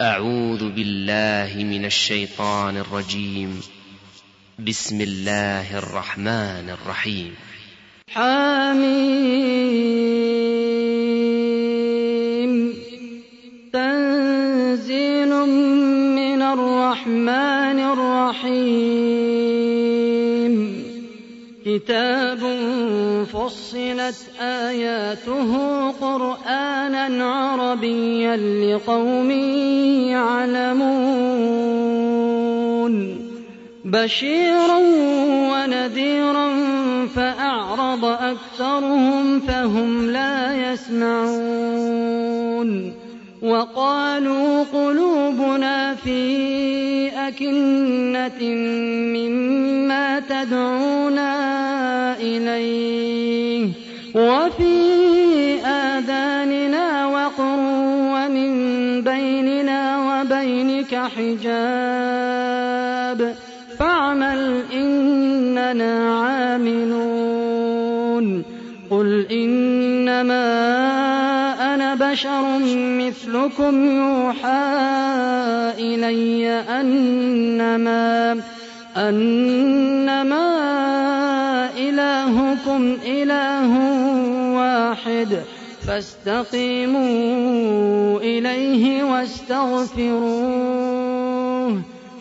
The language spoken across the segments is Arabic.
أعوذ بالله من الشيطان الرجيم. بسم الله الرحمن الرحيم. حميم. تنزيل من الرحمن الرحيم. كتاب فصلت آياته قرآنا عربيا لقوم يعلمون. بشيرا ونذيرا فأعرض أكثرهم فهم لا يسمعون. وقالوا قلوبنا في أكنة مما تدعونا إليه. وفي آذاننا وقر ومن بيننا وبينك حجاب. فاعمل إننا عاملون. قل إنما أنا بشر مثلكم يوحى إلي أنما أنما إلهكم إله واحد فاستقيموا إليه واستغفروه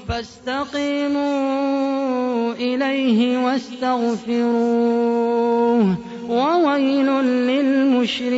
فاستقيموا إليه واستغفروه وويل للمشركين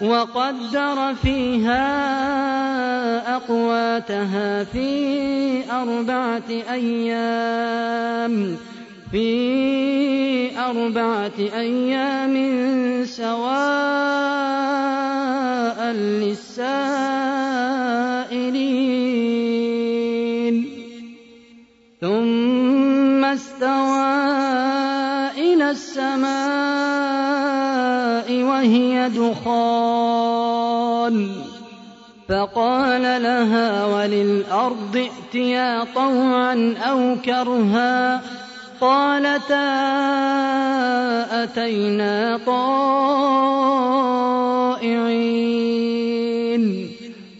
وقدر فيها أقواتها في أربعة أيام في أربعة أيام سواء للسائلين. ثم استوى وهي دخان فقال لها وللأرض ائتيا طوعا أو كرها. قالتا أتينا طائعين.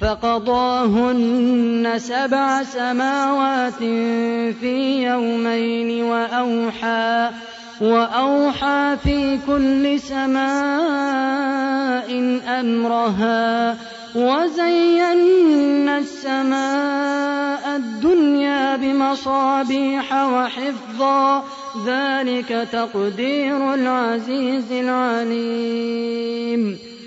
فقضاهن سبع سماوات في يومين وأوحى وأوحى في كل سماء أمرها وزينا السماء الدنيا بمصابيح وحفظا ذلك تقدير العزيز العليم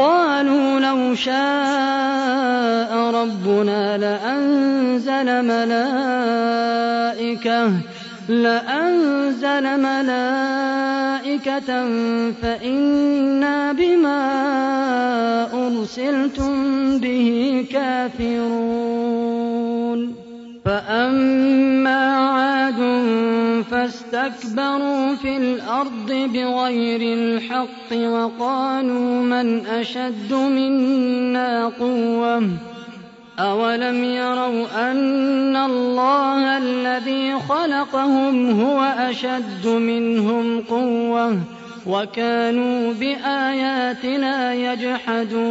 قالوا لو شاء ربنا لأنزل ملائكة لأنزل ملائكة فإنا بما أرسلتم به كافرون. فاستكبروا في الأرض بغير الحق وقالوا من أشد منا قوةً؟ أولم يروا أن الله الذي خلقهم هو أشد منهم قوة وكانوا بآياتنا يجحدون.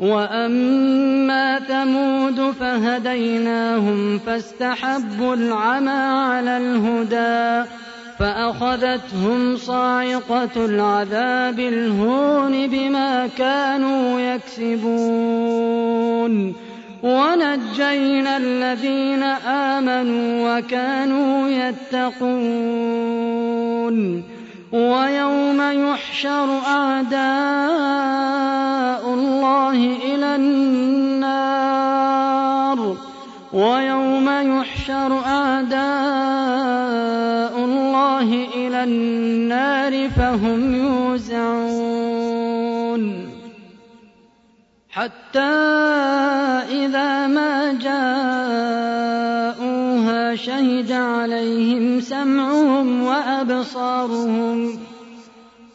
وأما ثمود فهديناهم فاستحبوا العمى على الهدى فأخذتهم صاعقة العذاب الهون بما كانوا يكسبون ونجينا الذين آمنوا وكانوا يتقون ويوم يحشر أعداء الله إلى النار ويوم يحشر أعداء الله إلى النار فهم يوزعون حتى إذا ما جاءوها شهد عليهم سمعهم وأبصارهم.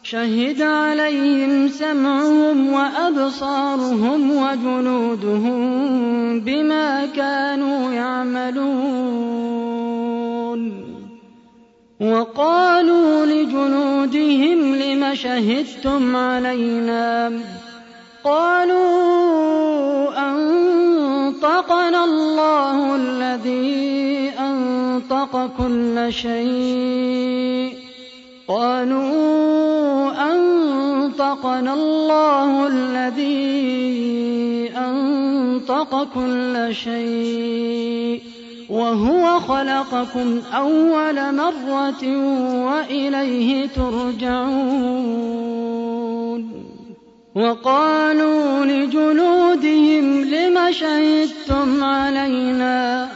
شهد عليهم سمعهم وأبصارهم وجنودهم بما كانوا يعملون. وقالوا لجنودهم لم شهدتم علينا؟ قالوا أنطقنا الله الذي أنطق كل شيء. قالوا أنطقنا الله الذي أنطق كل شيء. وهو خلقكم أول مرة وإليه ترجعون. وقالوا لجلودهم لم شهدتم علينا؟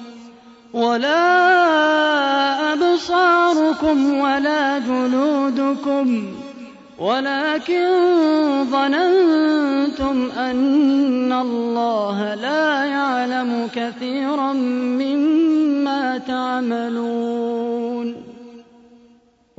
ولا أبصاركم ولا جلودكم ولكن ظننتم أن الله لا يعلم كثيرا مما تعملون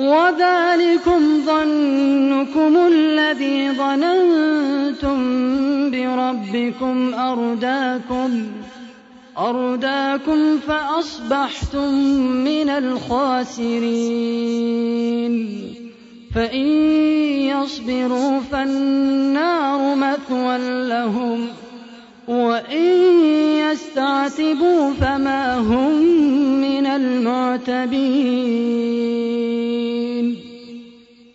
وذلكم ظنكم الذي ظننتم بربكم أرداكم أرداكم فأصبحتم من الخاسرين. فإن يصبروا فالنار مثوى لهم وإن يستعتبوا فما هم من المعتبين.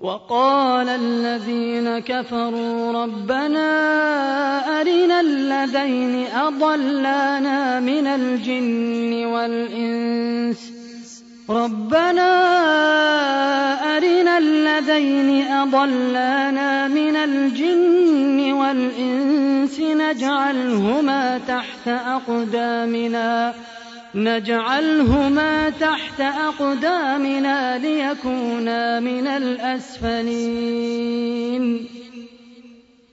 وَقَالَ الَّذِينَ كَفَرُوا رَبَّنَا أَرِنَا اللَّذَيْنِ أَضَلَّانَا مِنَ الْجِنِّ وَالْإِنسِ رَبَّنَا أَرِنَا اللَّذَيْنِ أَضَلَّانَا مِنَ الْجِنِّ وَالْإِنسِ نَجْعَلْهُمَا تَحْتَ أَقْدَامِنَا نجعلهما تحت أقدامنا ليكونا من الأسفلين.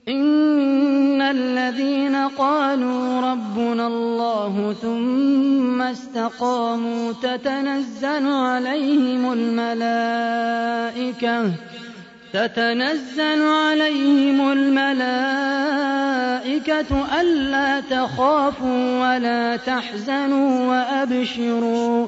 إن الذين قالوا ربنا الله ثم استقاموا تتنزل عليهم الملائكة تتنزل عليهم الملائكة ألا تخافوا ولا تحزنوا وأبشروا.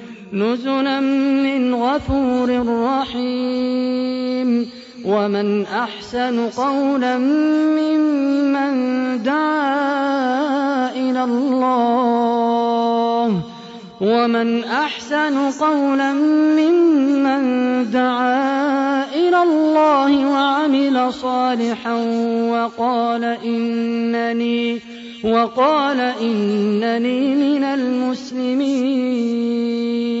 نُزُلًا مِّنْ غَفُورٍ رَّحِيمٍ. وَمَنْ أَحْسَنُ قَوْلًا مِّمَّن دَعَا إِلَى اللَّهِ. وَمَنْ أَحْسَنُ قَوْلًا مِّمَّن دَعَا إِلَى اللَّهِ وَعَمِلَ صَالِحًا وَقَالَ إِنَّنِي وَقَالَ إِنَّنِي مِنَ الْمُسْلِمِينَ.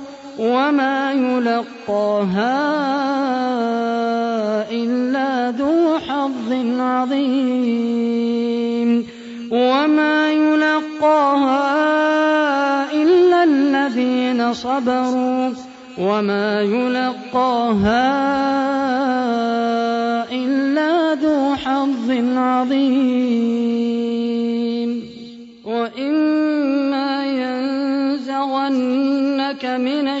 وما يلقاها إلا ذو حظ عظيم وما يلقاها الذين صبروا وما يلقاها إلا ذو حظ عظيم وإما ينزغنك من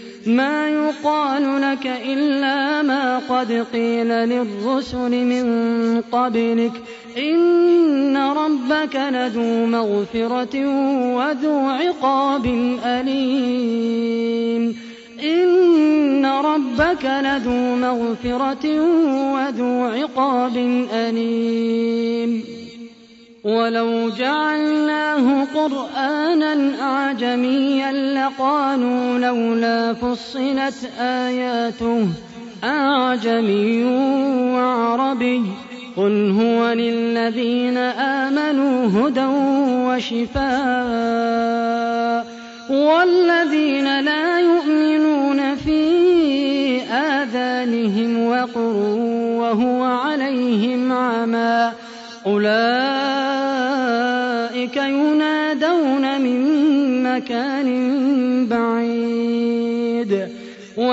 ما يقال لك إلا ما قد قيل للرسل من قبلك. إن ربك لذو مغفرة وذو عقاب أليم. إن ربك لذو مغفرة وذو عقاب أليم. ولو جعلناه قرآنا أعجميا لقالوا لولا فصلت آياته أعجمي وعربي قل هو للذين آمنوا هدى وشفاء والذين لا يؤمنون في آذانهم وقر وهو عليهم عمى أولئك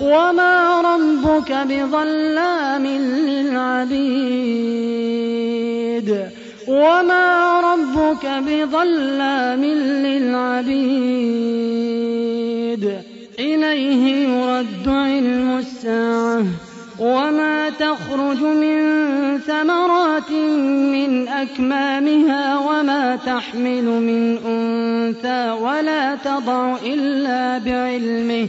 وما ربك بظلام للعبيد وما ربك بظلام للعبيد إليه يرد علم الساعة وما تخرج من ثمرات من أكمامها وما تحمل من أنثى ولا تضع إلا بعلمه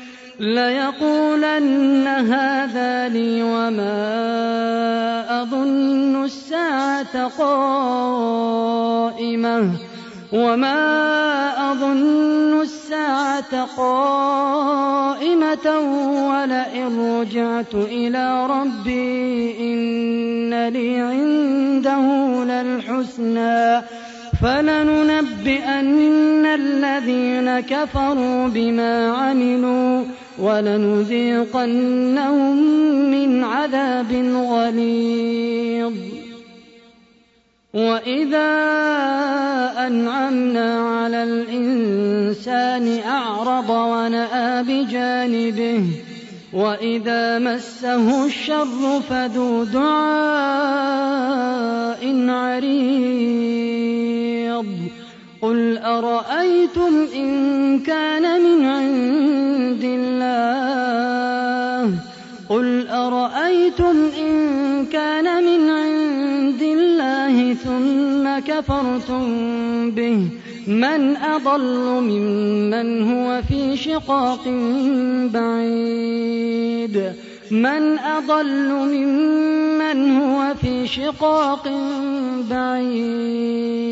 ليقولن هذا لي وما أظن الساعة قائمة وما أظن الساعة قائمة ولئن رجعت إلى ربي إن لي عنده للحسنى فلننبئن الذين كفروا بما عملوا ولنذيقنهم من عذاب غليظ. وإذا أنعمنا على الإنسان أعرض ونأى بجانبه وإذا مسه الشر فذو دعاء عريض. قل أرأيتم إن كان من عند الله؟ قل أرأيتم إن كان من عند الله ثم كفرتم به؟ من أضل ممن هو في شقاق بعيد. من أضل ممن هو في شقاق بعيد.